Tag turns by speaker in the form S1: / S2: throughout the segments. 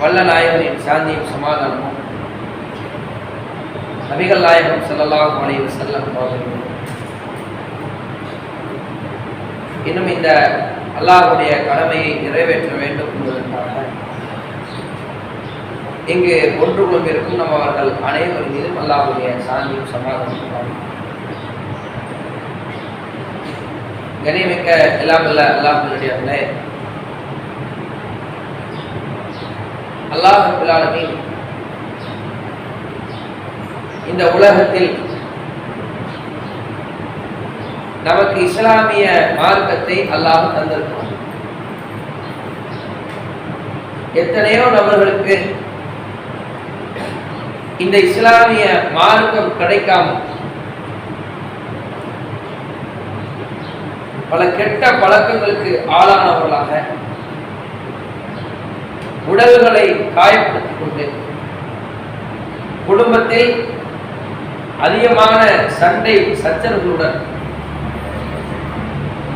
S1: வல்ல நாயகனின் சாந்தியும் சமாதானமும். நபிகள் நாயகம் செல்லலாம் அலைஹி வஸல்லம் அவர்களும் இன்னும் இந்த அல்லாஹுடைய கடமையை நிறைவேற்ற வேண்டும் என்பதற்காக இங்கு ஒன்று கொண்டிருக்கும் நம்ம அவர்கள் அனைவரும் மீதும் அல்லாஹுடைய சாந்தியும் சமாதானமும் கனிமிக்க எல்லாம் இல்ல அல்லாஹுடைய அல்லாஹ் ஆலமீன் இந்த உலகத்தில் நமக்கு இஸ்லாமிய மார்க்கத்தை அல்லாஹ் தந்திருக்கிறான். எத்தனையோ நபர்களுக்கு இந்த இஸ்லாமிய மார்க்கம் கிடைக்காம பல கெட்ட பழக்கங்களுக்கு ஆளானவர்களாக உடல்களை காயப்படுத்திக் கொண்டு குடும்பத்தில் அதிகமான சண்டை சச்சரவுகளுடன்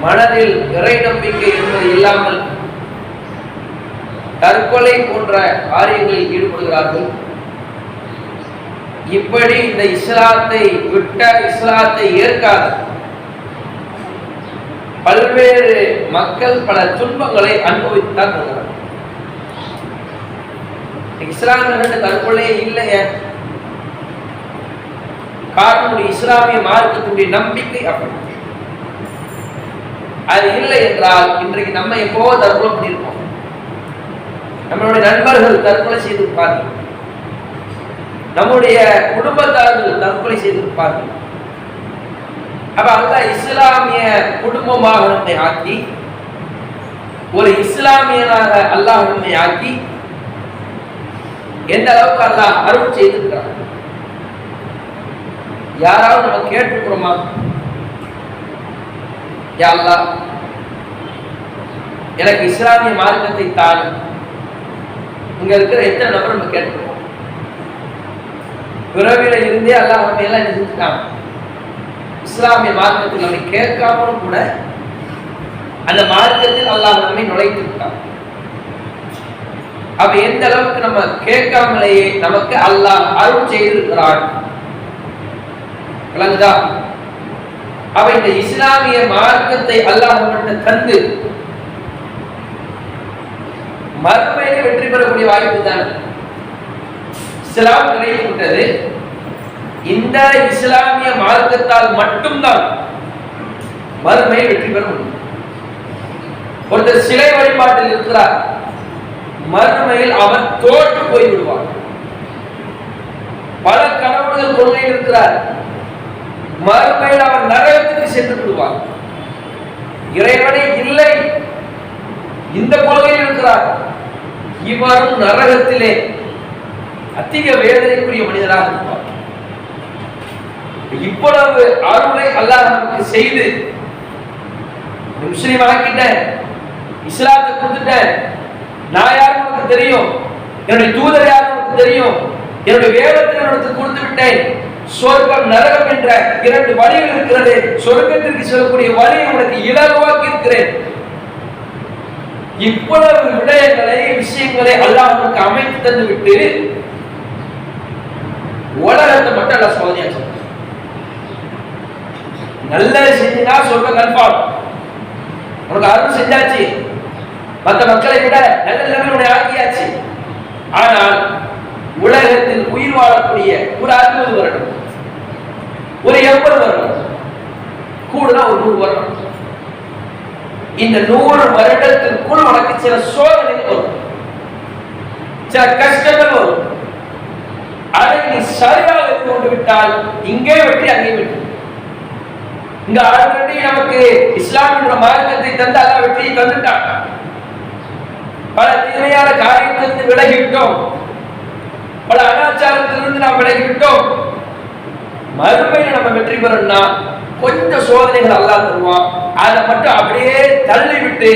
S1: மனதில் இறை நம்பிக்கை என்பது இல்லாமல் தற்கொலை போன்ற காரியங்களில் ஈடுபடுகிறார்கள். இப்படி இந்த இஸ்லாத்தை விட்ட இஸ்லாத்தை ஏற்காத பல்வேறு மக்கள் பல துன்பங்களை அனுபவித்தான் வருகிறார்கள். இஸ்லாமியர்கள் தற்கொலையே இல்லையே. காரணம் இஸ்லாமிய மார்க்கத்துடைய நம்பிக்கை அப்படி. அது இல்லை என்றால் இன்றைக்கு நம்ம எப்போ தற்கொலை பண்ணியிருக்கோம் நம்மளுடைய நண்பர்கள் தற்கொலை செய்திருப்பார்கள். நம்முடைய குடும்பத்தார்கள் தற்கொலை செய்திருப்பார்கள். அப்ப அல்ல இஸ்லாமிய குடும்பமாக நம்மை ஆக்கி ஒரு இஸ்லாமியனாக அல்லாஹ் நம்மை ஆக்கி எந்த அளவுக்கு அல்லாஹ் அருள் செய்திருக்கிறார் யாராவது நம்ம கேட்டுக்கிறோமா யா எனக்கு இஸ்லாமிய மார்க்கத்தை தான் இங்க இருக்கிற எத்தனை நபர் நம்ம கேட்டுக்கிறோம் பிறவில இருந்தே அல்லாஹ் நம்ம எல்லாம் செஞ்சுட்டான். இஸ்லாமிய மார்க்கத்தில் நம்மை கேட்காமலும் கூட அந்த மார்க்கத்தில் அல்லாஹ் நம்மை நுழைத்திருக்கான். அப்ப எந்த அளவுக்கு நம்ம கேட்காமலேயே நமக்கு அல்லாஹ் அருள் செய்திருக்கிறான்? விளங்குதா? அப்ப இந்த இஸ்லாமிய மார்க்கத்தை அல்லாஹ் நம்மகிட்ட தந்து மறுமையில வெற்றி பெறக்கூடிய வாய்ப்பு தான்? இஸ்லாம் கிடைத்து விட்டது இந்த இஸ்லாமிய மார்க்கத்தால் மட்டும்தான் மறுமையை வெற்றி பெற முடியும். ஒருத்தர் சிலை வழிபாட்டில் இருக்கிறார். மறுமையில் அவன் தோற்று போய் விடுவான் பல கணவன்கள் கொள்கையில் இருக்கிறார். மறுமையில் அவர் நரகத்துக்கு சென்று விடுவான். இறைவனை இல்லை. இந்த கொள்கையில் இருக்கிறார். இவரும் நரகத்திலே அதிக வேதனைக்குரிய மனிதராக இருப்பார் இவ்வளவு அருளை அல்லாஹ் நமக்கு செய்து முஸ்லீம் ஆக்கிட்டேன் இஸ்லாத்தை கொடுத்துட்டேன் நான் யார் உனக்கு தெரியும்? என்னுடைய தூதர் யார் உனக்கு தெரியும்? என்னுடைய வேதத்தை உனக்கு கொடுத்து விட்டேன் சொர்க்கம் நரகம் என்ற இரண்டு வழிகள் இருக்கிறது. சொர்க்கத்திற்கு செல்லக்கூடிய வழியை உனக்கு இலகுவாக்கி இருக்கிறேன். இவ்வளவு விடயங்களை விஷயங்களை அல்லாஹ் உனக்கு அமைத்து தந்து விட்டு உலகத்தை மட்டும் அல்ல சோதனையா சொல்ற நல்லது செஞ்சுனா சொல்ற கன்ஃபார்ம். உனக்கு அருள் செஞ்சாச்சு. மற்ற மக்களை விட நல்ல நிலைமை ஆக்கியாச்சு ஆனால் உலகத்தில் உயிர் வாழக்கூடிய ஒரு அறுபது வருடம் ஒரு எண்பது வருடம் கூடுதலா ஒரு நூறு வருடம். இந்த நூறு வருடத்திற்குள் உனக்கு சில சோதனைகள் வரும். சில கஷ்டங்கள் வரும். அதை நீ சரியாக கொண்டு விட்டால் இங்கே வெற்றி அங்கே வெற்றி. இங்க ஆல்ரெடி நமக்கு இஸ்லாமிய மார்க்கத்தை தந்து அல்ல வெற்றியை தந்துட்டான். பல தீமையான காரியத்திலிருந்து விலகிவிட்டோம். பல அனாச்சாரத்திலிருந்து நாம் விலகிவிட்டோம். மறுமையில் நம்ம வெற்றி பெறணும்னா கொஞ்சம் சோதனைகள் அல்லா தருவான். அதை மட்டும் அப்படியே தள்ளி விட்டு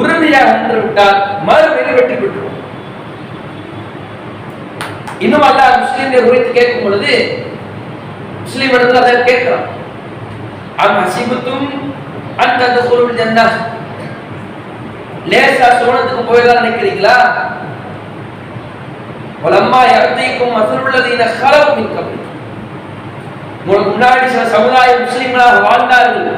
S1: உறுதியாக நின்று விட்டால் மறுமையில் வெற்றி பெற்றுவோம். இன்னும் அல்லா முஸ்லீம்கள் குறித்து கேட்கும் பொழுது முஸ்லீம் இடத்துல அதை கேட்கிறான். அம் ஹசிபத்தும் அந்த அந்த குருவில் ஜன்னா லேசா சோனத்துக்கு போயிடலாம் நினைக்கிறீங்களா? வலம்மா யர்தீக்கும் மசலுள்ளதீன கலவு மின் உங்களுக்கு முன்னாடி சில சமுதாய முஸ்லிம்களாக வாழ்ந்தார்கள்.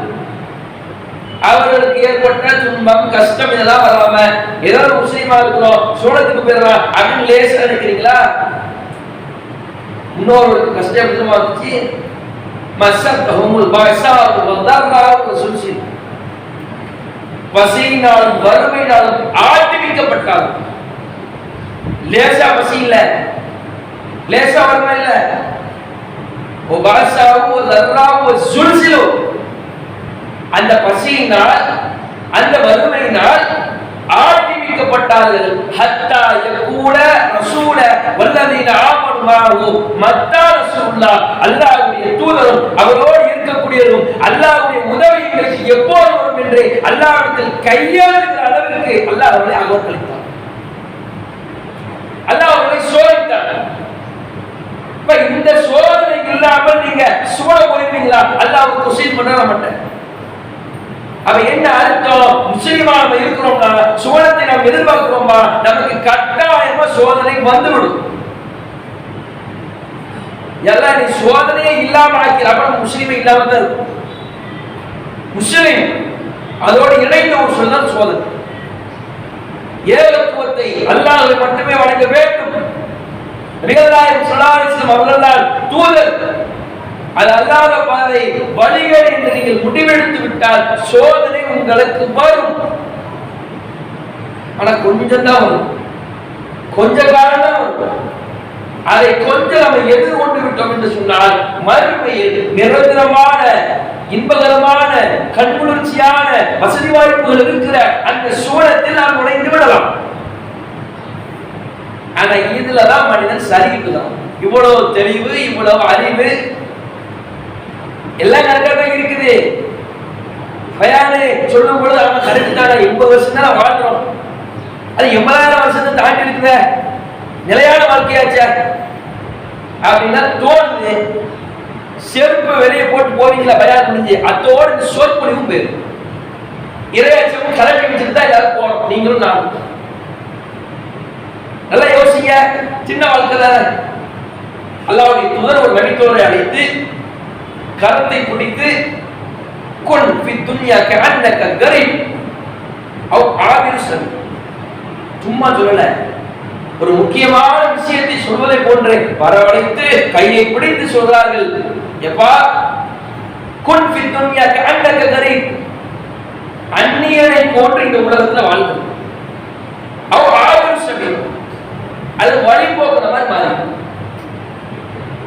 S1: அவர்களுக்கு ஏற்பட்ட துன்பம் கஷ்டம் இதெல்லாம் வராம ஏதோ ஒரு முஸ்லீமா இருக்கிறோம் சோழத்துக்கு போயிடலாம் அப்படின்னு லேசா நினைக்கிறீங்களா? இன்னொரு கஷ்டம் விதமா வந்துச்சு மசத்தஹுமுல் பஸா வதர்ரா வசுல்சில் பசியினாலும் வறுமையினாலும் ஆட்டிவிக்கப்பட்டார்கள். லேசா பசி இல்ல. லேசா வறுமை இல்ல. ஒபாசாவோ லர்ராவோ சுழ்சிலோ அந்த பசியினால் அந்த வறுமையினால் ஆட்டிவிக்கப்பட்டார்கள் ஹத்தா யகூல ரசூல வல்லதீன ஆமனு மாஹு. மத்தா ரசூலுல்லாஹ் அல்லாஹ்வுடைய தூதரும் அவரோடு இருக்கக்கூடியதும் அல்லாஹ்வுடைய உதவி எங்களுக்கு எப்போது வரும் என்று அல்லாஹ்விடத்தில் கையெழுகிற அளவிற்கு அல்லாஹ் அவர்களை அகோக்களித்தார் அல்லாஹ் அவர்களை சோதித்தார். இப்ப இந்த சோதனை இல்லாமல் நீங்க சூழ போயிருவீங்களா? அல்லாஹ் குசீல் பண்ண மாட்டேன். அப்ப என்ன அர்த்தம்? முஸ்லிமா நம்ம இருக்கிறோம்னா சோழத்தை நாம் எதிர்பார்க்கிறோமா நமக்கு கட்டாயமா சோதனை வந்துவிடும். எல்லாம் நீ சோதனையே இல்லாம ஆக்கி அப்புறம் முஸ்லீமே இல்லாம தான் இருக்கும். முஸ்லிம் அதோடு இணைந்த ஒரு சொல் தான் சோதனை ஏகத்துவத்தை அல்லாஹ்வை மட்டுமே வழங்க வேண்டும். நிகழ்நாயகம் சொல்லாரிசம் தூதர். அது அல்லாத பாதை வழிகள் என்று நீங்கள் முடிவெடுத்து விட்டால் சோதனை உங்களுக்கு வரும். ஆனா கொஞ்சம் தான் வரும். கொஞ்ச காலம் தான் வரும். அதை கொஞ்சம் நம்ம எதிர்கொண்டு விட்டோம் என்று சொன்னால் மறுமையில் நிரந்தரமான இன்பகரமான கண்குளிர்ச்சியான வசதி வாய்ப்புகள் இருக்கிற அந்த சூழத்தில் நாம் நுழைந்து விடலாம். ஆனா இதுலதான் மனிதன் சரிவுதான் இவ்வளவு தெளிவு இவ்வளவு அறிவு எல்லாம் கரெக்டா தான் இருக்குது. பயானு சொல்லும் பொழுது அவன் கரெக்ட் தானே எண்பது வருஷம் தான் வாழ்றோம் அது எண்பதாயிரம் வருஷத்தை தாண்டி இருக்குத. நிலையான வாழ்க்கையாச்சா. அப்படின்னா தோணுது. செருப்பு வெளியே போட்டு போவீங்களா? பயான் முடிஞ்சு. அத்தோடு இந்த சொற்பொழிவும் போயிடும். இறையாச்சமும் கலட்டி வச்சுட்டு தான் எல்லாரும் போகணும். நீங்களும் நானும். நல்லா யோசிங்க. சின்ன வாழ்க்கை தானே அல்லாவுடைய தூதர் ஒரு மணித்தோரை அழைத்து கரத்தை பிடித்து கொள் பி துன்யா கஅன்னக கரீப். அவ் ஆபிரு சும்மா சொல்லல. ஒரு முக்கியமான விஷயத்தை சொல்வதை போன்று வரவழைத்து கையை பிடித்து சொல்றார்கள் எப்பா? குன் ஃபி துன்யா கஅன்னக கரீப். அந்நியரை போன்று இந்த உலகத்துல வாழ்ந்து. அவ் ஆபிரு அது வழி போக்குற மாதிரி மாறி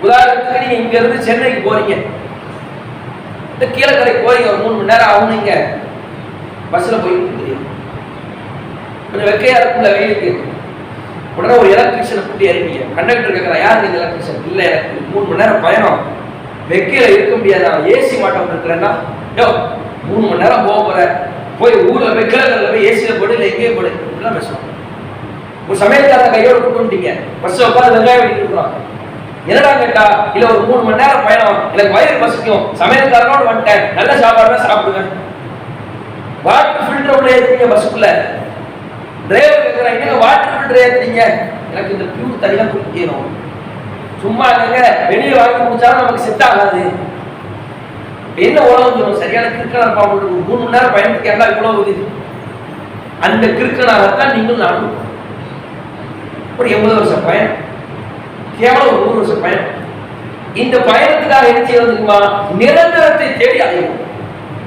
S1: உதாரணத்துக்கு நீங்க இங்க இருந்து சென்னைக்கு போறீங்க. இந்த கீழக்கரை போறீங்க ஒரு மூணு மணி நேரம் ஆகும் நீங்க பஸ்ல போயிட்டு தெரியும். கொஞ்சம் வெக்கையா இருக்கும்ல வெயிலுக்கு. உடனே ஒரு எலக்ட்ரிஷியனை கூட்டி இறங்கிங்க கண்டக்டர் கேட்கறா யார் இந்த எலக்ட்ரிஷியன் இல்ல எனக்கு மூணு மணி நேரம் பயணம். வெக்கையில இருக்க முடியாது? நான் ஏசி மாட்டம் இருக்கிறேன்னா யோ மூணு மணி நேரம் போக போறேன் போய் ஊர்ல போய் கிழக்கரில் போய் ஏசியில போடு இல்லை எங்கேயும் போடு. இப்படிலாம் பேசுவாங்க ஒரு சமையல்காரன் கையோட கூட்டு வந்துட்டீங்க. பஸ் உட்காந்து வெங்காயம் வெட்டிட்டு இருக்கிறோம் என்னடா கேட்டா? இல்ல ஒரு மூணு மணி நேரம் பயணம். எனக்கு வயிறு பசிக்கும். சமையல்காரனோட வந்துட்டேன். நல்ல சாப்பாடு தான் சாப்பிடுவேன். வாட்டர் ஃபில்டர் உள்ள ஏத்துறீங்க பஸ்ஸுக்குள்ள? டிரைவர் கேட்கிறேன் என்னங்க வாட்டர் ஃபில்டர் ஏத்துறீங்க எனக்கு இந்த பியூர் தனியாக குடிக்கணும் சும்மா இல்லைங்க வெளியே வாங்கி குடிச்சாலும் நமக்கு செட் ஆகாது. என்ன உலகம் சொல்லும்? சரியான கிறுக்கனா பாம்பு மூணு மணி நேரம் பயணத்துக்கு எல்லாம் இவ்வளவு இது? அந்த கிறுக்கனாகத்தான் நீங்கள் நானும். ஒரு எண்பது வருஷம் பயணம். கேவலம் ஒரு மூணு வருஷம் பயணம். இந்த பயணத்துக்காக என்ன செய்யறது நிரந்தரத்தை தேடி அடையும்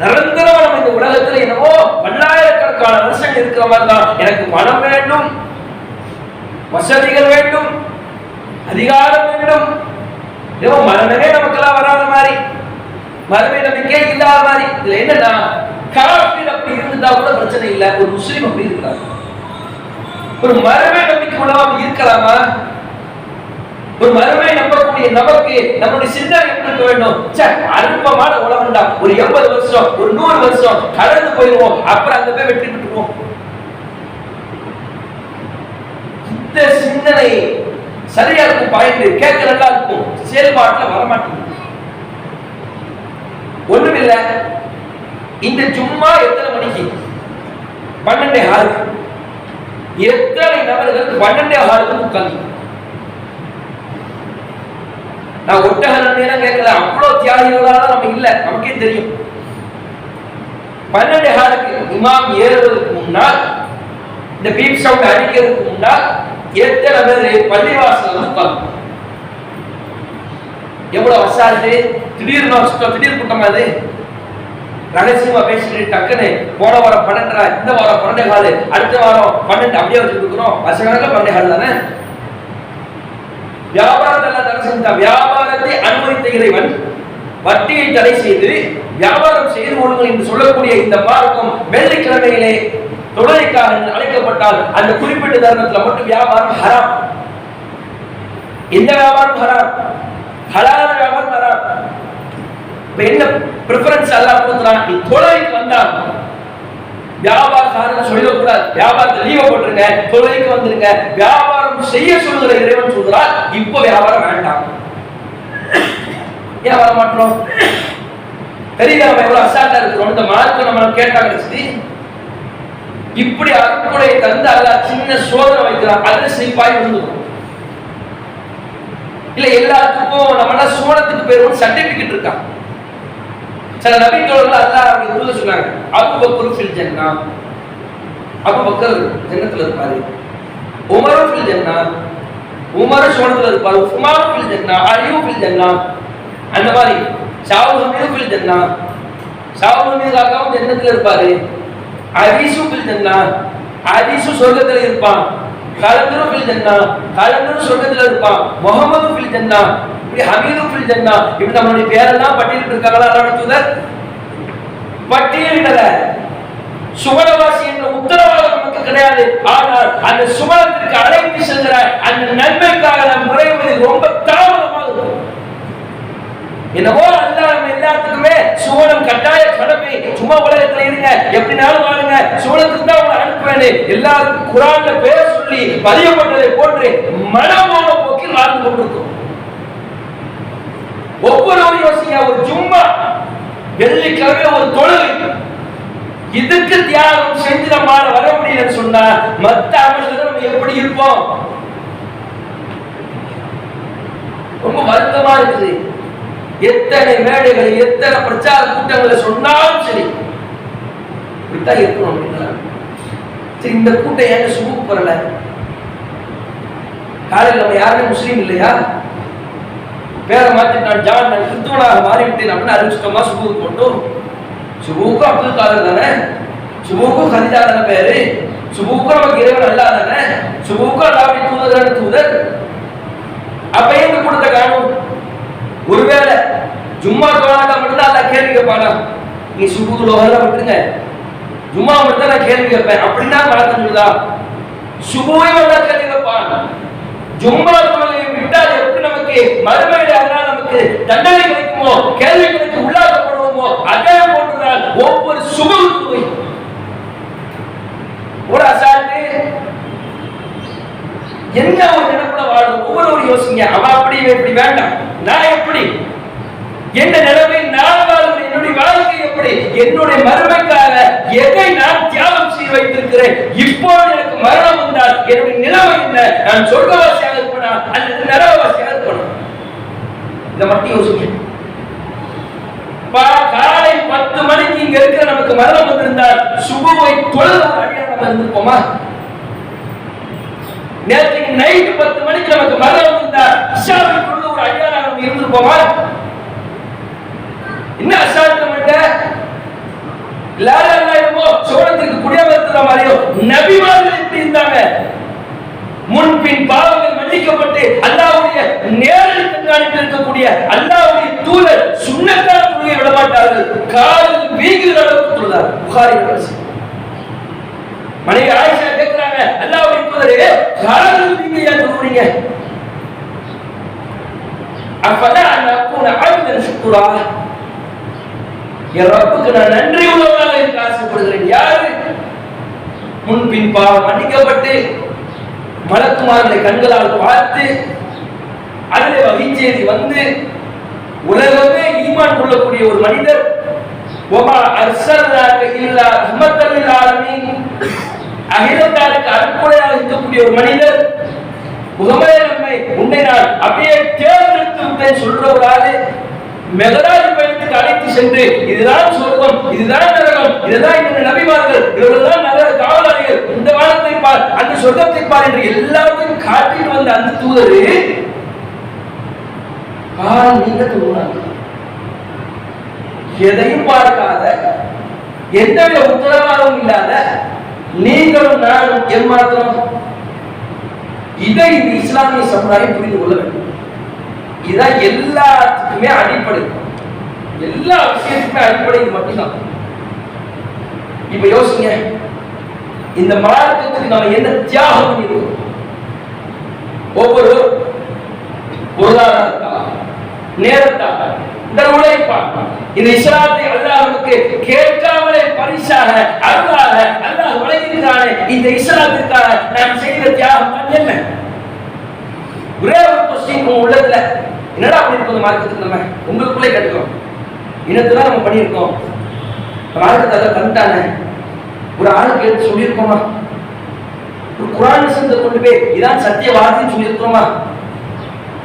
S1: நிரந்தரம் நம்ம இந்த உலகத்துல என்னவோ பல்லாயிரக்கணக்கான வருஷங்கள் இருக்கிற மாதிரி தான். எனக்கு பணம் வேண்டும் வசதிகள் வேண்டும் அதிகாரம் வேண்டும். ஏதோ மரணமே நமக்கெல்லாம் வராத மாதிரி மறுமை நம்பிக்கை இல்லாத மாதிரி. இதுல என்னன்னா காஃபிர் அப்படி இருந்தா கூட பிரச்சனை இல்லை. ஒரு முஸ்லீம் அப்படி இருந்தார் ஒரு மறுமை நம்பிக்கை உள்ளவா இருக்கலாமா. ஒரு மறுமை நம்பக்கூடிய நமக்கு நம்முடைய சிந்தனை எப்படி இருக்க வேண்டும். ச்சே, அற்பமான உலகம்டா ஒரு எண்பது வருஷம் ஒரு நூறு வருஷம் கடந்து போயிடுவோம். அப்புறம் அங்க போய் வெற்றி பெற்றுவோம் இந்த சிந்தனை சரியா இருக்கும் பாயிண்ட்? கேட்க நல்லா இருக்கும். செயல்பாட்டுல வரமாட்டேங்குது. ஒண்ணுமில்ல. இந்த சும்மா எத்தனை மணிக்கு? பன்னெண்டே ஆறு. எத்தனை நபர்கள் பன்னெண்டே ஆறுக்கு உட்கார்ந்து? நான் ஒட்டக கேட்கல அவ்வளவு தியாகிகளால நம்ம இல்ல நமக்கே தெரியும். பன்னெண்டு ஹாலுக்கு இமாம் ஏறுவதற்கு முன்னால் இந்த பீப் சவுண்ட் அடிக்கிறதுக்கு முன்னால் எத்தனை பேர் பள்ளிவாசல் உட்கார்ந்து? எவ்வளவு வசாது திடீர்னு சுத்தம் திடீர் கூட்டமா அது. ரகசியமா பேசிட்டு டக்குன்னு போன வாரம் பன்னெண்டரை இந்த வாரம் பன்னெண்டு காலு அடுத்த வாரம் பன்னெண்டு அப்படியே வச்சுருக்கிறோம் இருக்கிறோம். வருஷக்கணக்கில் பன்னெண்டே கால் தானே? வியாபாரத்தில் தடை செஞ்ச வியாபாரத்தை அனுமதித்த இறைவன் வட்டியை தடை செய்து வியாபாரம் செய்து கொள்ளுங்கள் என்று சொல்லக்கூடிய இந்த மார்க்கம் வெள்ளிக்கிழமையிலே தொழிலுக்காக அழைக்கப்பட்டால் அந்த குறிப்பிட்ட தருணத்தில் மட்டும் வியாபாரம் ஹராம். இந்த வியாபாரம் ஹராம்? ஹலால வியாபாரம் ஹராம். என்ன ப்ரிஃபரன்ஸ் எல்லாம் கொடுக்குறான்? நீ தொழிலுக்கு வந்தால் வியாபாரக்காரன் சொல்லக்கூடாது வியாபாரத்தை லீவ போட்டுருங்க தொழிலுக்கு வந்துருங்க. வியாபாரம் செய்ய சொல்லுகிற இறைவன் சொல்கிறார் இப்போ வியாபாரம் வேண்டாம். ஏன் வர மாட்டோம்? தெரியல நம்ம எவ்வளவு அசால்ட்டா இருக்கிறோம்? இந்த மார்க்க நம்ம கேட்டா கிடைச்சது இப்படி அற்புடைய தந்து அல்ல சின்ன சோதனை வைக்கிறான் அது சிரிப்பாய் விழுந்துடும் இல்ல எல்லாத்துக்கும் நம்ம சோனத்துக்கு பேர் சர்டிபிகேட் இருக்கான் சில நபித்தோழர்கள் அல்லாஹ் அவங்க தூத சொன்னாங்க. அபு பக்கர் ஃபில் ஜன்னா. அபு பக்கர் ஜன்னத்துல இருப்பாரு. உமரு ஃபில் ஜன்னா. உமர சோனத்துல இருப்பார். உஸ்மான் ஃபில் ஜன்னா. அலியு ஃபில் ஜன்னா. அந்த மாதிரி சாவு ஹமீது ஃபில் ஜன்னா. சாவு ஹமீது காக்காவும் ஜன்னத்துல இருப்பாரு. அரிசு ஃபில் ஜன்னா. அரிசு சொர்க்கத்துல இருப்பான். கலந்தரு ஃபில் ஜன்னா கலந்தரு சொர்க்கத்துல இருப்பான். முகமது ஃபில் ஜன்னா இப்படி ஹமீது ஃபில் ஜன்னா இப்படி நம்மளுடைய பேரெல்லாம் பட்டியலிட்டு இருக்காங்களா? அல்லாஹ் தூதர்? பட்டியலிடல. சுவனவாசி என்ற உத்தரவாதம் நமக்கு கிடையாது. ஆனால் அந்த சுவனத்திற்கு அழைத்து செல்கிற அந்த நன்மைக்காக நாம் முறைவது ரொம்ப தாமதமாகுது என்னவோ அல்லாஹ் நம்ம எல்லாத்துக்குமே சுவனம் கட்டாய கடமை. சும்மா உலகத்துல இருங்க. எப்படினாலும் வாழுங்க. சுவனத்துக்கு தான் உங்களை அனுப்புவேன் எல்லாருக்கும் குரான்ல பேர் சொல்லி பதியப்பட்டதை போன்று மனமான போக்கில் வாழ்ந்து கொண்டிருக்கும் ஒவ்வொருவரும் யோசிங்க ஒரு சும்மா வெள்ளிக்கிழமை ஒரு தொழுகை. இதுக்கு தியாகம் செஞ்சு நம்மால வர முடியலன்னு சொன்னா மத்த அமல்கள் நம்ம எப்படி இருப்போம்? ரொம்ப வருத்தமா இருக்குது. எத்தனை மேடைகள் எத்தனை பிரச்சார கூட்டங்களை சொன்னாலும் சரி இப்படித்தான் இருக்கணும் அப்படின்னா சரி இந்த கூட்டம் ஏன் சுகுக்கு வரல காலையில் நம்ம யாருமே முஸ்லீம் இல்லையா? பேரை மாற்றி நான் ஜான் நான் கிறிஸ்துவனாக மாறிவிட்டேன் அப்படின்னு அறிவிச்சிட்டோமா சுகுக்கு போட்டோம்? சுகுக்கும் அப்துல் காதர் தானே? சுபுக்கும் ஹரிஜா தானே பேரு? சுபுக்கும் நமக்கு இறைவன் அல்லா தானே? சுபுக்கும் அல்லாவுடைய தூதர் தூதர்? அப்ப எங்க கொடுத்த காணும்? ஒருவேளை ஜும்மா தோணாக்கா மட்டும்தான் அல்லா கேள்வி கேட்பானா? நீ சுபுக்குள்ள லோகெல்லாம் விட்டுருங்க. ஜும்மா மட்டும் தான் நான் கேள்வி கேட்பேன். அப்படின்னா வழக்கம் சொல்லுதா? சுபுவை வந்தா கேள்வி கேட்பான். ஜும்மா தொழுகை விட்டால் எப்படி நமக்கு மறுமையில அதனால் நமக்கு தண்டனை கிடைக்குமோ கேள்விகளுக்கு உள்ளாக்கப்படுவோமோ அதே போன்றுதான் ஒவ்வொரு சுப போய். ஒரு அசாட்டு என்ன ஒரு நினைப்புல வாழும்? ஒவ்வொரு யோசிங்க. அவன் அப்படி இப்படி வேண்டாம். நான் எப்படி? என்ன நிலைமை நான் என்னுடைய வாழ்க்கை எப்படி? என்னுடைய மருமைக்காக எதை நான் தியாகம் செய்து வைத்திருக்கிறேன்? இப்போ எனக்கு மரணம் வந்தால் என்னுடைய நிலைமை என்ன? நான் சொர்க்கவாசியாக இருப்பேனா அல்லது நரகவாசியாக இருப்பேனா இதை மட்டும் யோசிங்க. பா- காலை பத்து மணிக்கு இங்க இருக்கிற நமக்கு மரணம் வந்திருந்தால் சுபுவை தொழுது இருந்திருப்போமா? நேற்றுக்கு நைட்டு பத்து மணிக்கு நமக்கு மரணம் வந்திருந்தால் ஒரு அடியாராக இருந்திருப்போமா? என்ன அசால்ட் நம்மகிட்ட லாலாயிரமோ சோழத்திற்கு குடியமர்த்துற மாதிரியோ நபிமார்கள் எப்படி இருந்தாங்க. முன்பின் பாவங்கள் மன்னிக்கப்பட்டு அல்லாவுடைய நேரடி கண்காணிப்பு இருக்கக்கூடிய அல்லாவுடைய தூதர் சுண்ணத்தான தொழுகை விட மாட்டார்கள் காலில் வீங்குகிற அளவுக்கு தொழுதார். புகாரி அரசு மனைவி ஆயிஷா கேட்கிறாங்க அல்லாவுடைய தூதரே காரணம் நீங்க ஏன் சொல்றீங்க அப்பதான் அந்த அக்கூன ஆயுதன் சுக்குரா என் ரப்புக்கு நான் நன்றி உள்ளவனாக இருக்க ஆசைப்படுகிறேன் யாரு? முன்பின் பாவம் மன்னிக்கப்பட்டு மலக்குமார்களை கண்களால் பார்த்து அதில் வகிச்சேரி வந்து உலகமே ஈமான் கொள்ளக்கூடிய ஒரு மனிதர். ஒமா அர்சல்லாக இல்லா ரஹ்மத்தல் ஆலமீன். அகிலத்தாருக்கு அற்புடையாக இருக்கக்கூடிய ஒரு மனிதர். முகமது நம்மை உன்னை நான் அப்படியே தேர்ந்தெடுத்து விட்டேன் சொல்ற ஒரு ஆளு மெகராஜ் பயணத்துக்கு அழைத்து சென்று இதுதான் சொர்க்கம் இதுதான் நரகம் இதுதான் இந்த நபிமார்கள் இவர்கள்தான் நகர காவலாளிகள் இந்த வானத்தை பார் அந்த சொர்க்கத்தை பார் என்று எல்லாத்தையும் காட்டிட்டு வந்த அந்த தூதரு கால் நீங்க தூங்கினாங்க எதையும் பார்க்காத எந்தவித உத்தரவாதமும் இல்லாத நீங்களும் நானும் ஏமாத்திரம் இதை இந்த இஸ்லாமிய சமுதாயம் புரிந்து கொள்ள வேண்டும். இதுதான் எல்லாத்துக்குமே அடிப்படை. எல்லா விஷயத்துக்குமே அடிப்படை இது மட்டும்தான். இப்ப யோசிங்க. இந்த மார்க்கத்துக்கு நம்ம என்ன தியாகம் பண்ணிடுவோம் ஒவ்வொரு பொருளாதாரத்தா நேரத்தா இந்த உழைப்பா இந்த இஸ்லாத்தை அல்லாஹுக்கு கேட்காமலே பரிசாக அருளாக அல்லாஹ் வழங்கியிருக்கானே இந்த இஸ்லாத்திற்காக நாம் செய்கிற தியாகம் என்ன? ஒரே ஒரு கொஸ்டின் உங்க உள்ளத்துல என்னடா பண்ணிருக்கோம் இந்த மார்க்கத்துக்கு நம்ம. உங்களுக்குள்ளே கேட்டுக்கிறோம் இனத்துல நம்ம பண்ணியிருக்கோம். மார்க்கத்தை எல்லாம் தந்துட்டானே. ஒரு ஆளுக்கு எடுத்து சொல்லியிருக்கோமா? ஒரு குரான் விஷயத்தை கொண்டு போய் இதான் சத்திய வார்த்தைன்னு சொல்லியிருக்கிறோமா?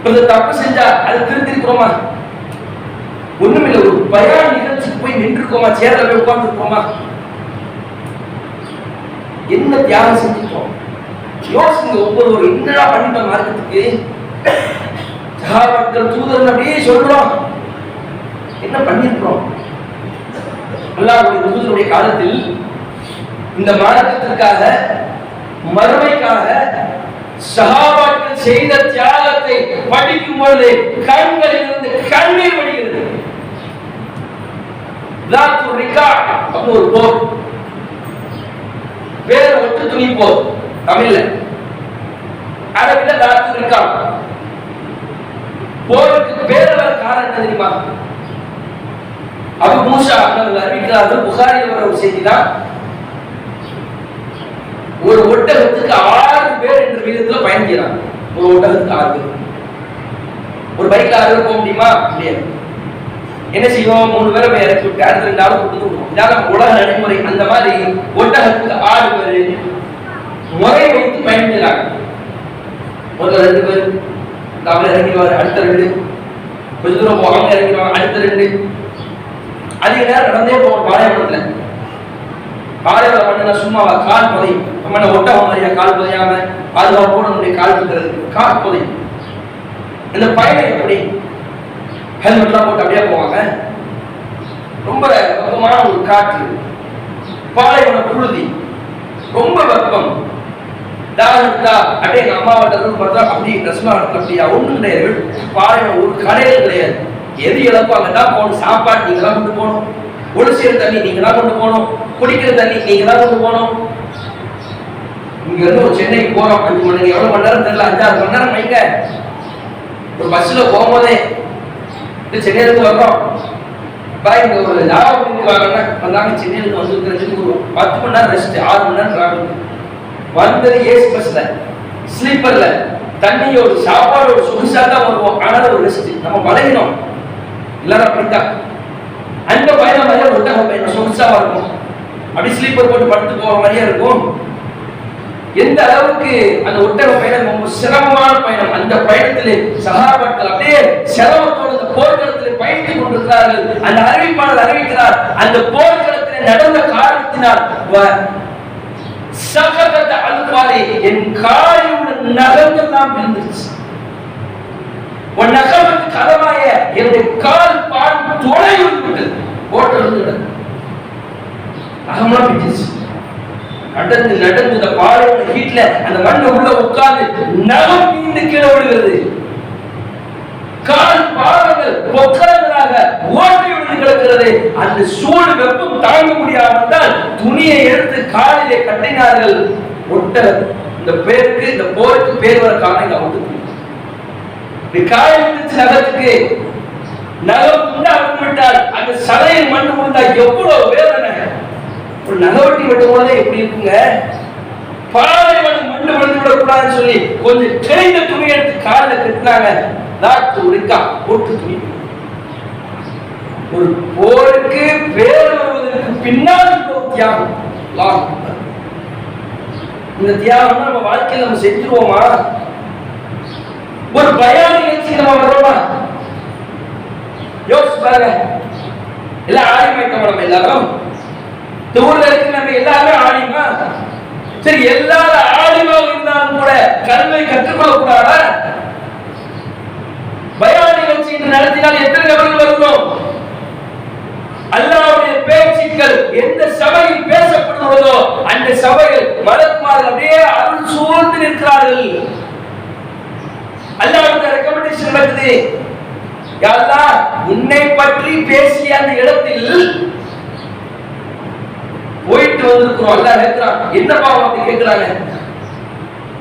S1: இந்த தப்பு செஞ்சா அது திருத்திருக்கிறோமா? ஒண்ணுமில்ல ஒரு பயான் நிகழ்ச்சிக்கு போய் நின்றுக்கோமா? சேர்ல போய் உட்கார்ந்துருக்கோமா? என்ன தியாகம் செஞ்சுட்டோம் யோசிங்க ஒவ்வொரு என்னடா பண்ணிட்டோம் மார்க்கத்துக்கு? சகாபாக்கள் தூதர் அப்படியே சொல்றோம் என்ன பண்ணிருக்கிறோம்? அல்லாஹுடைய தூதருடைய காலத்தில் இந்த மார்க்கத்திற்காக மறுமைக்காக சகாபாக்கள் செய்த தியாகத்தை படிக்கும் பொழுது கண்களிலிருந்து கண்ணீர் வடிகிறது. ஒரு போர். வேற ஒட்டு துணி போர். தமிழ்ல. அரபில தாத்து ரிகா போருக்கு பேரவர் காரணம் என்ன தெரியுமா? அபு மூசா அவர்கள் அறிவிக்கிறார்கள். புகாரில் வர ஒரு செய்தி தான் ஒரு ஒட்டகத்துக்கு ஆறு பேர் என்ற விதத்துல பயணிக்கிறாங்க ஒரு ஒட்டகத்துக்கு ஆறு பேர். ஒரு பைக்ல ஆறு பேர் போக முடியுமா? முடியாது. என்ன செய்வோம்? மூணு பேரை போய் இறக்கி விட்டு அடுத்த ரெண்டு ஆள் கொடுத்து விடுவோம். இதான் உலக நடைமுறை அந்த மாதிரி ஒட்டகத்துக்கு ஆறு பேர் முறை வைத்து பயணிக்கிறாங்க ஒரு ரெண்டு பேர். அவரை இறங்கிடுவார் அடுத்த ரெண்டு. கொஞ்ச தூரம் போகாம இறங்கிடுவாங்க அடுத்த ரெண்டு. அதிக நேரம் நடந்தே போவோம் பாலைவனத்துல. பாலைவனம் பண்ணுனா சும்மா கால் புதையும் நம்ம ஒட்டகம் மாதிரியா கால் புதையாம பாதுகாப்போடு நம்முடைய கால் இருக்கிறது கால் புதையும் இந்த பயணம் எப்படி? ஹெல்மெட்லாம் போட்டு அப்படியே போவாங்க. ரொம்ப வெப்பமான ஒரு காற்று. பாலைவன புழுதி ரொம்ப வெப்பம். தாகத்தா அப்படியே எங்க அம்மா வட்டத்தில் பார்த்தா அப்படி ட்ரெஸ்லாம் அப்படியா ஒன்றும் கிடையாது. பாருங்க ஒரு கடையில் கிடையாது. எது இழப்போ அங்கே தான் போகணும். சாப்பாடு நீங்க தான் கொண்டு போகணும். குடிக்கிற தண்ணி நீங்க தான் கொண்டு போகணும். குடிக்கிற தண்ணி நீங்க தான் கொண்டு போகணும். இங்க இருந்து ஒரு சென்னைக்கு போறோம். அஞ்சு மணி எவ்வளவு மணி நேரம் தெரியல. அஞ்சாறு மணி நேரம் வைங்க ஒரு பஸ்ல போகும்போதே இது சென்னையில இருந்து வர்றோம் ஒரு லாபம் வாங்க வந்தாங்க சென்னையில இருந்து வந்து ஒரு பத்து மணி நேரம் ரெஸ்ட் ஆறு மணி நேரம் டிராவல் வந்தது ஏசி பஸ்ல ஸ்லீப்பர்ல தண்ணியோட சாப்பாடோட சொகுசா தான் வருவோம். ஆனால் ஒரு ரெஸ்ட் நம்ம வளையணும் எல்லாரும் அப்படித்தான். அந்த பயணம் மாதிரி ஒட்டக பயணம் சொகுசாவா இருக்கும் அப்படி ஸ்லீப்பர் போட்டு படுத்து போற மாதிரியா இருக்கும். எந்த அளவுக்கு அந்த ஒட்டக பயணம் ரொம்ப சிரமமான பயணம். அந்த பயணத்திலே சகாபாக்கள் அப்படியே சிரமத்தோடு அந்த போர்க்களத்தில் பயணித்துக் கொண்டிருக்கிறார்கள். அந்த அறிவிப்பாளர் அறிவிக்கிறார். அந்த போர்க்களத்தில் நடந்த காரணத்தினால் வ- சகதத்த என் காயோட நகங்கள்லாம் விழுந்துருச்சு. உன் நகமத்து கதவாய என்னுடைய கால் பால் தொலை விட்டது ஓட்டல் நடந்து நகம்லாம் பிடிச்சிருச்சு நடந்து நடந்து இந்த பாறையோட ஹீட்ல அந்த மண்ணு உள்ள உட்கார்ந்து நகம் மீண்டு கீழே விழுகிறது கால் பாதங்கள் பொக்கரங்களாக ஓட்டை விழுந்து கிடக்கிறது. அந்த சூடு வெப்பம் தாங்க முடியாமல் தான் துணியை எடுத்து காலிலே கட்டினார்கள். ஒட்ட இந்த பேருக்கு இந்த போருக்கு பேர் வர காரணம் இந்த காயத்து இப்படி நகத்துக்கு நகம் துண்டாக விட்டால் அந்த சதையில் மண் உண்டா எவ்வளவு வேதனை. ஒரு நகவட்டி வெட்டும் போதே எப்படி இருக்குங்க? பாலைவனம் மண்ணு விழுந்து விடக்கூடாதுன்னு சொல்லி கொஞ்சம் கிளைந்த துணி எடுத்து காலில் கட்டினாங்க. நாட்டு இருக்கா போட்டு துணி ஒரு போருக்கு பேர் வருவதற்கு பின்னால் தியாகம். இந்த தியாகம் நம்ம வாழ்க்கையில நம்ம செஞ்சிருவோமா? ஒரு பயான நிகழ்ச்சி நம்ம வர்றோமா? யோசிச்சு பாருங்க. எல்லாம் ஆடிமைத்தோம் நம்ம எல்லாரும்? இந்த ஊர்ல இருக்கு நம்ம எல்லாருமே ஆடிமா சரி எல்லாரும் ஆடிமா இருந்தாலும் கூட கல்வை கற்றுக்கொள்ள கூடாதா பயான் நிகழ்ச்சி இன்று நடத்தினால் எத்தனை நபர்கள் வருகிறோம் அல்லாவுடைய பேச்சுக்கள் எந்த சபையில் பேசப்படுகிறதோ அந்த சபையில் மலக்குமார்கள் அப்படியே அருள் சூழ்ந்து நிற்கிறார்கள். அல்லாவுடைய ரெக்கமெண்டேஷன் வருது யாரா உன்னை பற்றி பேசிய அந்த இடத்தில் போயிட்டு வந்திருக்கிறோம். அல்லா நிற்கிறான் என்ன பாவம் அப்படி கேட்கிறாங்க?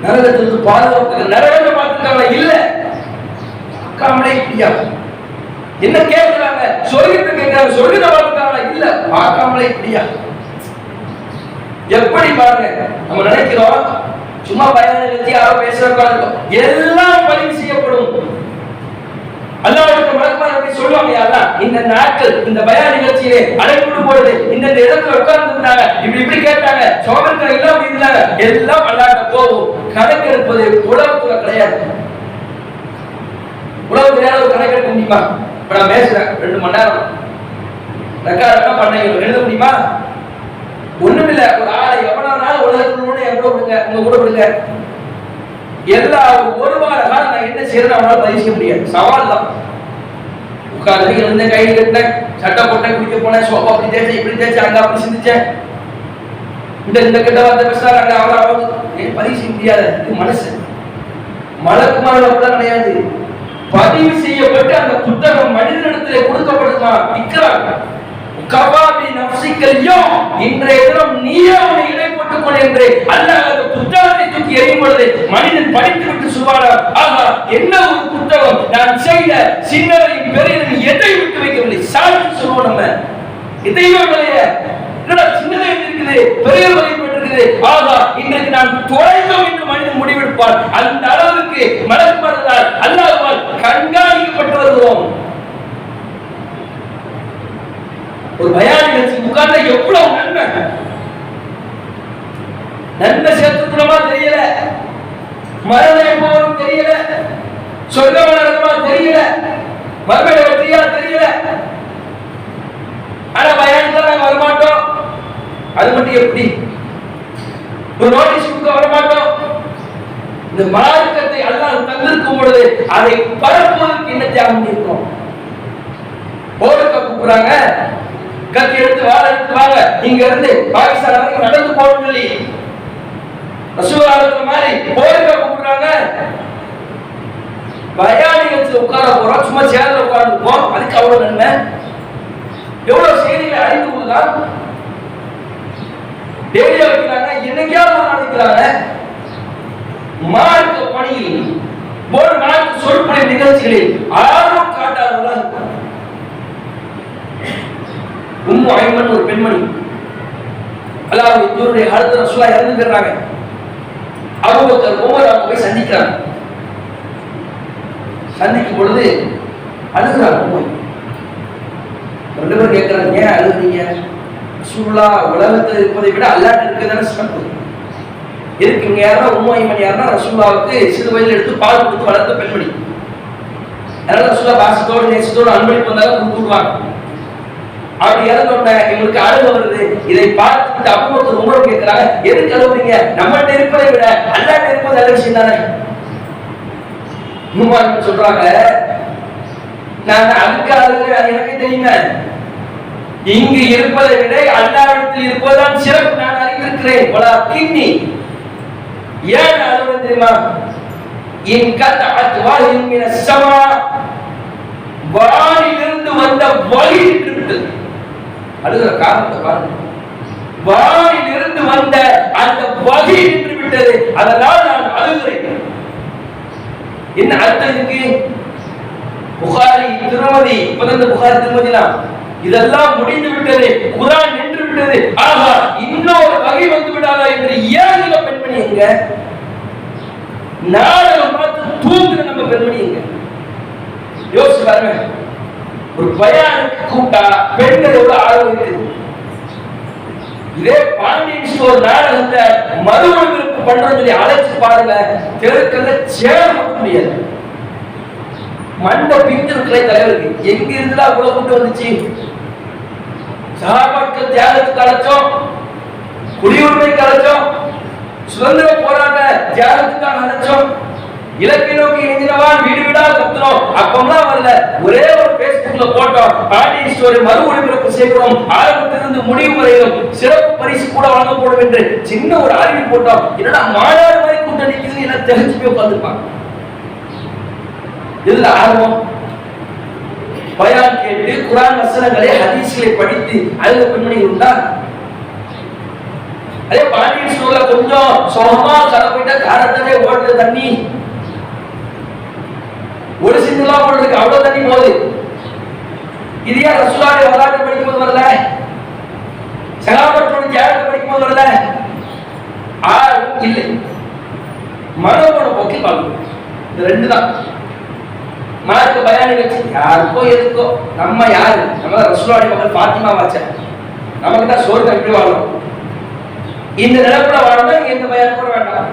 S1: நரகத்திலிருந்து பாதுகாப்பு நரகத்தை பார்த்துருக்காங்களா? இல்ல. பார்க்காமலே இல்லையா என்ன கேட்கிறாங்க? சொர்க்கத்தை கேட்கிறாங்க. சொர்க்கத்தை பார்த்துருக்காங்களா இல்ல. பார்க்காமலே இப்படியா? எப்படி பாருங்க. நம்ம நினைக்கிறோம் சும்மா பயனை நிறுத்தி யாரோ பேசுறதுக்காக எல்லாம் பதிவு செய்யப்படும். அல்லாவுக்கு மலக்குமார் எப்படி சொல்லுவாங்க யாரா இந்த நாட்கள் இந்த பயான் நிகழ்ச்சியிலே அழைப்பு போடுது இந்த இந்த இடத்துல உட்கார்ந்து இருந்தாங்க. இப்படி இப்படி கேட்டாங்க. சோழர்கள் எல்லாம் இருந்தாங்க எல்லாம் அல்லாட்ட போகும் கணக்கு இருப்பது உலகத்துல கிடையாது. உலகத்துல யாராவது கணக்கெடுக்க முடியுமா? இப்ப நான் பேசுறேன். ரெண்டு மணி நேரம். ரெக்கார்ட் பண்ணீங்க எழுத முடியுமா? ஒண்ணுமில்ல ஒரு ஆளை எவ்வளவு நாள் உலகத்துல என் கூட உங்க கூட விடுங்க. எல்லா ஒரு வார காலம் நான் என்ன செய்யறேன் அவனால பதிவு செய்ய முடியாது. சவால் தான். உட்கார்ந்து இருந்த கை கட்டினேன் சட்டை போட்டேன் குடிக்க போனேன் சோப்பா அப்படி தேய்ச்சேன் இப்படி தேய்ச்சேன் அங்க அப்படி சிந்திச்சேன். இந்த இந்த கிட்ட வந்து பேசுறாரு அங்க அவர் அவங்க பதிவு செய்ய முடியாது. இது மனசு. மலக்குமார்கள் கூட கிடையாது. பதிவு செய்யப்பட்டு அந்த புத்தகம் மனிதனிடத்தில் கொடுக்கப்படுமா விற்கிறாங்க கபாபி நப்சிக்கல்யோ இன்றைய தினம் நீயே உன்னை இடைப்பட்டுக் கொள் என்று அல்லாஹ் அந்த புத்தகத்தை தூக்கி எறியும் பொழுது மனிதன் படித்து விட்டு சுபாரா ஆகா என்ன ஒரு புத்தகம்? நான் செய்த சின்னவரின் பெரியவரின் எதை விட்டு வைக்கவில்லை? சாட்சி சொல்லுவோம் நம்ம. இதையும் இல்லையே. என்னடா சின்னதை இருக்குது பெரிய இருக்குது ஆகா இன்றைக்கு நான் தொலைந்தோம் என்று மனிதன் முடிவெடுப்பார் அந்த அளவுக்கு மலர்மறதால் அல்லாஹ்வால் கண்காணிக்கப்பட்டு வருகிறோம் ஒரு பயான் நிகழ்ச்சி உட்கார்ந்தா எவ்வளவு நன்மை நன்மை சேர்த்துக்கணுமா தெரியல? மரணம் எப்போதும் தெரியல. சொர்க்கம் நடக்குமா தெரியல. மறுபடி வெற்றியா தெரியல. ஆனா பயன்தான் நாங்க வரமாட்டோம். அது மட்டும் எப்படி? ஒரு நோட்டீஸ் கொடுக்க வரமாட்டோம். இந்த மார்க்கத்தை அல்லாஹ் தந்திருக்கும் பொழுது அதை பரப்புவதற்கு என்ன தியாகம் இருக்கிறோம் போருக்கு கூப்பிடுறாங்க கத்தி எடுத்து வாழ எடுத்து வாங்க. இங்க இருந்து பாகிஸ்தான் வரைக்கும் நடந்து போகணும் சொல்லி ரசூலாளத்துல மாதிரி போருக்க கூப்பிடுறாங்க பயானிகள் உட்கார போறோம். சும்மா சேர்ல உட்கார்ந்துருப்போம் அதுக்கு அவ்வளவு நன்மை. எவ்வளவு செய்திகளை அறிந்து கொள்ளலாம் டெய்லியா வைக்கிறாங்க என்னைக்காவது ஒரு நாள் வைக்கிறாங்க மார்க்க பணியில் ஒரு மார்க்க சொற்பொழி நிகழ்ச்சிகளில் ஆர்வம் காட்டாதவர்களாக இருப்பாங்க. உம்மு ஐமன் ஒரு பெண்மணி. அல்லாஹ் இவருடைய அடுத்த ரசூலா இறந்துக்கிறாங்க அபுபக்கர் உமர் அவங்க போய் சந்திக்கிறாங்க சந்திக்கும் பொழுது அழுகிறாங்க உமர் ரெண்டு பேரும் கேட்கறாங்க ஏன் அழுகுறீங்க? ரசூலுல்லா உலகத்தில் இருப்பதை விட அல்லாட்டு இருக்கிறதான சிறப்பு. இருக்குங்க யாரா உம்மு மணி யாருன்னா ரசூலுல்லாவுக்கு சிறு வயதில் எடுத்து பால் கொடுத்து வளர்த்த பெண்மணி. அதனால ரசூலா பாசத்தோடு நேசத்தோடு அன்பளிப்பு வந்தாலும் கொடுத்துருவாங்க அப்படி இறந்தோடனே இவங்களுக்கு அழுக வருது. இதை பார்த்துட்டு அபுபக்கர் உமர் கேட்கிறாங்க எதுக்கு அழுகுறீங்க நம்மகிட்ட இருப்பதை விட அல்லாட்ட இருப்பது நல்ல விஷயம் தானே? உமர் சொல்றாங்க நான் அதுக்கு அழுகிறேன் அது எனக்கு தெரியுமே. இங்கு இருப்பதை விட அல்லாவிடத்தில் இருப்பதுதான் சிறப்பு. நான் அறிந்திருக்கிறேன் பல கிண்ணி ஏன் அழுவது தெரியுமா? இன் கத் வாஹின் மின ஸமா வானிலிருந்து வந்த வழி விட்டது அழுகிற காரணத்தை பாருங்க. வானில் இருந்து வந்த அந்த வகை நின்று விட்டது. அதனால் நான் அழுகிறேன். என்ன அர்த்தம் இதுக்கு? புகாரி திருமதி இப்ப இந்த புகாரி திருமதிலாம். இதெல்லாம் முடிந்து விட்டது. குரான் நின்று விட்டது. ஆஹா இன்னொரு வகை வந்து விடாதா என்று ஏங்குல பெண்மணி எங்க? நாடகம் பார்த்து தூங்குற நம்ம பெண்மணி எங்க? யோசிச்சு பாருங்க. ஒரு பயானுக்கு கூட்டா பெண்கள் எவ்வளவு ஆர்வம் இருக்குது? இதே பாண்டியன் ஸ்டோர் நாடகத்தை மறு ஒழுங்கிற்கு பண்றோம்னு சொல்லி அழைச்சு பாருங்க தெருக்கல்ல சேர முடியாது. மண்ட பிஞ்சு தலைவருக்கு எங்க இருந்தா அவ்வளவு கூட்டு வந்துச்சு? சகாபாக்கள் தியாகத்துக்கு அழைச்சோம். குடியுரிமைக்கு அழைச்சோம். சுதந்திர போராட்ட தியாகத்துக்காக அழைச்சோம். இலக்கை நோக்கி இணைஞ்சினவான் வீடு வீடா கத்துறோம். அப்பம்லாம் வரல. ஒரே ஒரு பேஸ்புக்ல போட்டோம் பாண்டியன் ஸ்டோரி மறு ஒளிபரப்பு செய்கிறோம் ஆரம்பத்திலிருந்து முடிவு வரையிலும் சிறப்பு பரிசு கூட வழங்கப்படும் என்று சின்ன ஒரு அறிவு போட்டோம் என்னடா மாநாடு மாதிரி கூட்டம் நிற்குதுன்னு என்ன தெரிஞ்சு போய் உட்காந்துருப்பாங்க இதுல ஆர்வம். பயான் கேட்டு குரான் வசனங்களை ஹதீஸ்களை படித்து அழுத பெண்மணி உண்டா அதே பாண்டியன் ஸ்டோர்ல கொஞ்சம் சோகமா கலப்பிட்ட காரத்தவே ஓடுற தண்ணி. ஒரு சிந்தலா ஓடுறதுக்கு அவ்வளவு தண்ணி போகுது. இது ஏன் ரசூலாவுடைய வரலாற்று படிக்கும்போது வரல? சகாபத்தோட தியாகத்தை படிக்கும்போது வரல? ஆர்வம் இல்லை. மனோபோட போக்கில் வாழ்க்கை இந்த ரெண்டு தான். மார்க்க பயானி வச்சு யாருக்கோ எதுக்கோ நம்ம யாரு? நம்ம தான் ரசூலாவுடைய மகள் பாத்திமா வாச்ச. நமக்கு தான் சோறு எப்படி வாழணும் இந்த நிலப்புல வாழணும் எந்த பயான் கூட வேண்டாம்.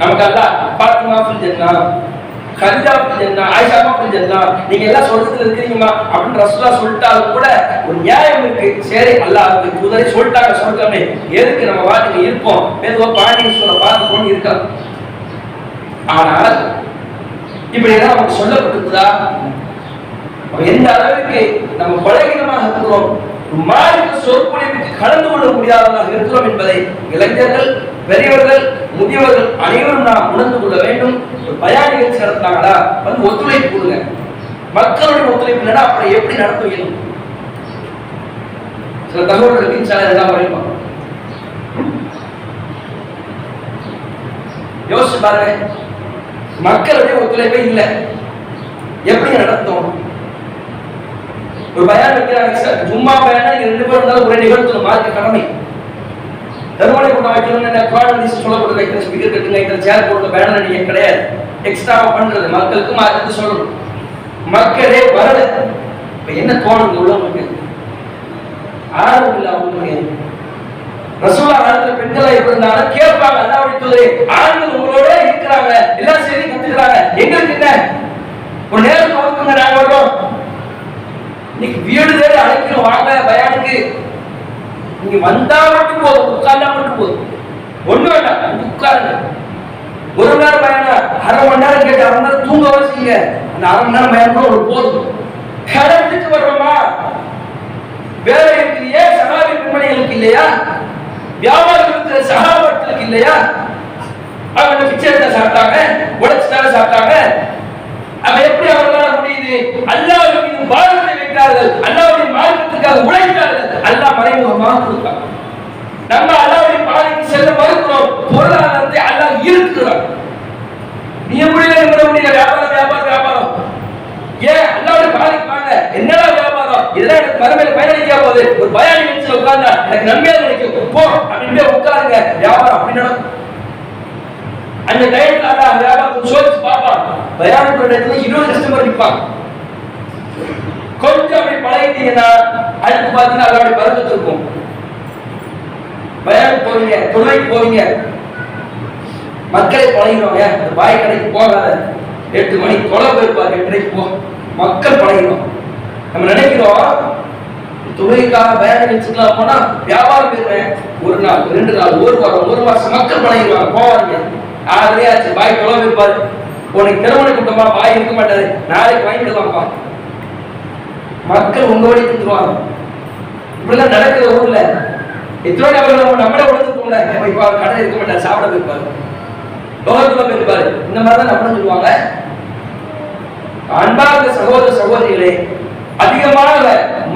S1: நமக்கு அல்ல பாத்திமா ஃபில் ஜன்னா கலிதா ஃபில் ஜன்னா ஆயிஷா ஃபில் ஜன்னா நீங்க எல்லாம் சொர்க்கத்துல இருக்கிறீங்கம்மா அப்படின்னு ரசூலா சொல்லிட்டாலும் கூட ஒரு நியாயம் இருக்கு. சரி அல்லாஹ் அவங்க தூதரை சொல்லிட்டாங்க சொர்க்கமே எதுக்கு நம்ம வாட்டுக்கு இருப்போம்? ஏதோ பாண்டியன் பார்த்து கொண்டு இருக்கலாம் ஆனால் இப்படி எல்லாம் அவங்க சொல்லப்பட்டிருக்குதா? அப்ப எந்த அளவுக்கு நம்ம பலகீனமாக இருக்கிறோம்? மாறிக்கு சொற்பொழிவுக்கு கலந்து கொள்ள முடியாதவர்களாக இருக்கிறோம் என்பதை இளைஞர்கள் பெரியவர்கள் முதியவர்கள் அனைவரும் நாம் உணர்ந்து கொள்ள வேண்டும். ஒரு பயான் நிகழ்ச்சி நடத்தினாங்களா வந்து ஒத்துழைப்பு கொடுங்க. மக்களுடைய ஒத்துழைப்பு இல்லைன்னா அப்புறம் எப்படி நடத்த இயலும் சில தகவல்களுக்கு சில இதெல்லாம் வரைக்கும் யோசிச்சு பாருங்க. மக்களுடைய ஒத்துழைப்பே இல்லை. எப்படி நடத்தும் ஒரு பயான் வைக்கிறாங்க சார். ஜும்மா பயானா நீங்க ரெண்டு பேரும் இருந்தாலும் ஒரே நிகழ்த்தணும் மார்க்க கடமை. தருமனை கூட்டம் வைக்கணும்னு என்ன குவாலிட்டிஸ் சொல்லப்படுது வைக்கிற ஸ்பீக்கர் கட்டுங்க. வைக்கிற சேர் போட்டு பேனர் அடிக்க கிடையாது. எக்ஸ்ட்ராவா பண்றது. மக்களுக்கு மார்க்கத்து சொல்லணும். மக்களே வரல. இப்ப என்ன தோணுது உள்ளவங்களுக்கு? ஆர்வம் இல்ல அவங்களுக்கு ரசூலா காலத்துல பெண்களா இருந்தாலும் கேட்பாங்க. அல்லாவுடைய தூதரே ஆண்கள் உங்களோட இருக்கிறாங்க. எல்லாம் சரி கத்துக்கிறாங்க. எங்களுக்கு என்ன? ஒரு நேரம் ஒதுக்குங்க நாங்க வரோம் இன்னைக்கு வீடு தேடி அழைக்கிறோம் வாங்க பயானுக்கு. நீங்க வந்தா மட்டும் போதும் உட்கார்ந்தா மட்டும் போதும். ஒண்ணு வேண்டாம் உட்காருங்க. ஒரு மணி நேரம் பயணம் அரை மணி நேரம் கேட்டு அரை மணி நேரம் தூங்க வச்சுங்க அந்த அரை மணி நேரம் பயணம் கூட ஒரு போதும். கடத்துக்கு வர்றோமா? வேலை இருக்கிறியே சகாவி பெண்மணிகளுக்கு இல்லையா? வியாபாரம் இருக்கிற சகாபத்துக்கு இல்லையா? அவங்க பிச்சை எடுத்த சாப்பிட்டாங்க? உடைச்சுட்டாங்க சாப்பிட்டாங்க? அவன் எப்படி அவர்களால முடியுது? அல்லாஹ்வின் மீது பாரத்தை வைத்தார்கள் அல்லாஹ்வுடைய மார்க்கத்துக்காக உழைத்தார்கள் அல்லாஹ் மறைமுகமாக கொடுத்தான் நம்ம அல்லாஹ்வுடைய பாதைக்கு செல்ல மறுக்கிறோம். பொருளாதாரத்தை அல்லாஹ் இருக்கிறார் நீ முடியல இருக்கிற முடியல? வியாபாரம் வியாபாரம் வியாபாரம். ஏன்? அல்லாவுடைய பாதைக்கு வாங்க. என்னடா வியாபாரம்? இதெல்லாம் எனக்கு மறுமையில பயனளிக்க போகுது. ஒரு பயானி வச்சு உட்கார்ந்தா எனக்கு நம்பியா நினைக்கும். போ. அப்படின்னு உட்காருங்க. வியாபாரம் அப்படி நடக்கும். அந்த டைம்ல அல்லாஹ் வியாபாரத்தை சோதிச்சு பார்ப்பான் பயானம் இடத்துல இன்னொரு கஸ்டமர் நிற்பான் கொஞ்சம் அப்படி பழகிட்டீங்கன்னா அடுத்து பார்த்தீங்கன்னா அல்லாவுடைய பரக்கத்து இருக்கும். பயானுக்கு போவீங்க தொழிலுக்கு போவீங்க மக்களை பழகிடுவாங்க. இந்த பாய் கடைக்கு போகாத. எட்டு மணிக்கு தொலை போயிருப்பார் எட்டரைக்கு போ. மக்கள் பழகிடும் நம்ம நினைக்கிறோம் தொழிலுக்காக வேலை வச்சுக்கலாம் போனா வியாபாரம் போயிருவேன் ஒரு நாள் ரெண்டு நாள் ஒரு வாரம் ஒரு மாசம் மக்கள் பழகிடுவாங்க. போவாங்க ஆறுதே பாய் தொலை போயிருப்பாரு உனக்கு திருமண கூட்டமா பாய் இருக்க மாட்டாரு. நாளைக்கு வாங்கிக்கலாம்ப்பா மக்கள் உங்க திருவாங்க இப்படிலாம் நடக்கிற ஊர்ல எத்தனை நபர்கள் நம்ம நம்மளே உணர்ந்து போகல இப்போ கடை இருக்க மாட்டார் சாப்பிட போயிருப்பாரு லோகத்துல போயிருப்பாரு இந்த மாதிரி தான் நம்மளும் சொல்லுவாங்க. அன்பார்ந்த சகோதர சகோதரிகளே அதிகமாக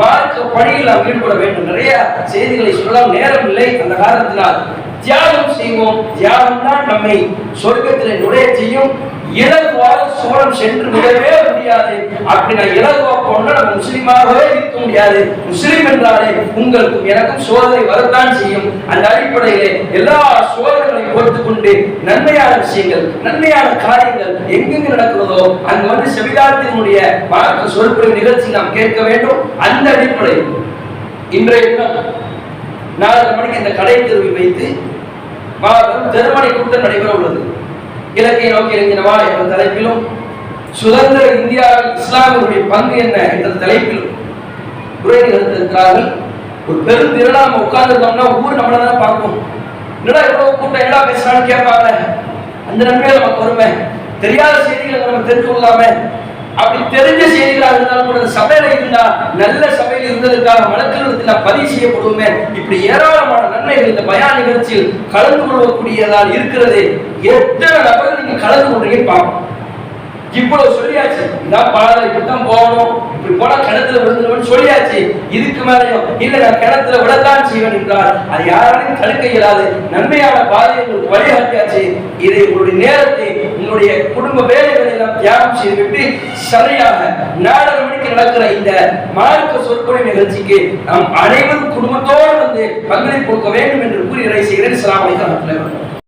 S1: மார்க்க பணியில் நாம் ஈடுபட வேண்டும். நிறைய செய்திகளை சொல்லலாம். நேரம் இல்லை. அந்த காரணத்தினால் தியாகம் செய்வோம். தியாகம் தான் நம்மை சொர்க்கத்தில் நுழைய செய்யும். இலகுவாக சோழம் சென்று விடவே முடியாது. அப்படி நான் இலகுவா போனா நம்ம முஸ்லீமாகவே இருக்க முடியாது. முஸ்லீம் என்றாலே உங்களுக்கும் எனக்கும் சோதனை வரத்தான் செய்யும். அந்த அடிப்படையிலே எல்லா சோதனைகளையும் பொறுத்து கொண்டு நன்மையான விஷயங்கள் நன்மையான காரியங்கள் எங்கெங்கு நடக்கிறதோ அங்க வந்து செவிதாரத்தினுடைய மார்க்க சொற்பொழிவு நிகழ்ச்சி நாம் கேட்க வேண்டும். அந்த அடிப்படையில் இன்றைய தினம் நாலரை மணிக்கு இந்த கடை தெருவை வைத்து மாபெரும் ஜெர்மனி கூட்டம் நடைபெற உள்ளது. இலக்கை நோக்கி இருக்கிறவா என்ற தலைப்பிலும் சுதந்திர இந்தியாவில் இஸ்லாமியர்களுடைய பங்கு என்ன என்ற தலைப்பிலும் உரை நிகழ்த்திருக்கிறார்கள் ஒரு பெரும் திருவிழா நம்ம உட்கார்ந்துருந்தோம்னா ஊர் நம்மள தான் பார்ப்போம் என்னடா இவ்வளவு கூட்டம் என்னடா பேசுறான்னு கேட்பாங்க. அந்த நன்மையில நமக்கு வருமே தெரியாத செய்திகளை நம்ம தெரிஞ்சு கொள்ளாம அப்படி தெரிஞ்ச செய்திகளாக இருந்தாலும் கூட சபையில இருந்தா நல்ல சபையில இருந்ததுக்காக வழக்கில் பதிவு செய்யப்படுவோமே இப்படி ஏராளமான நன்மைகள் இந்த பயா நிகழ்ச்சியில் கலந்து கொள்ளக்கூடியதால் இருக்கிறது. எத்தனை நபர்கள் நீங்க கலந்து கொண்டீங்கன்னு பார்ப்போம். இவ்வளவு சொல்லியாச்சு. இதான் பாடல இப்படித்தான் போகணும் இப்படி போனா கிணத்துல விழுந்துருவன் சொல்லியாச்சு. இதுக்கு மேலேயும் இல்ல நான் கிணத்துல விழத்தான் செய்வேன் என்றால் அது யாராலையும் தடுக்க இயலாது. நன்மையான பாதையை உங்களுக்கு வழிகாட்டியாச்சு. இதை உங்களுடைய நேரத்தை உங்களுடைய குடும்ப வேலைகளை எல்லாம் தியாகம் செய்துவிட்டு சரியாக நாலரை மணிக்கு நடக்கிற இந்த மார்க்க சொற்பொழி நிகழ்ச்சிக்கு நாம் அனைவரும் குடும்பத்தோடு வந்து பங்களிப்பு கொடுக்க வேண்டும் என்று கூறி இறை செய்கிறேன். இஸ்லாம் அலைக்கும்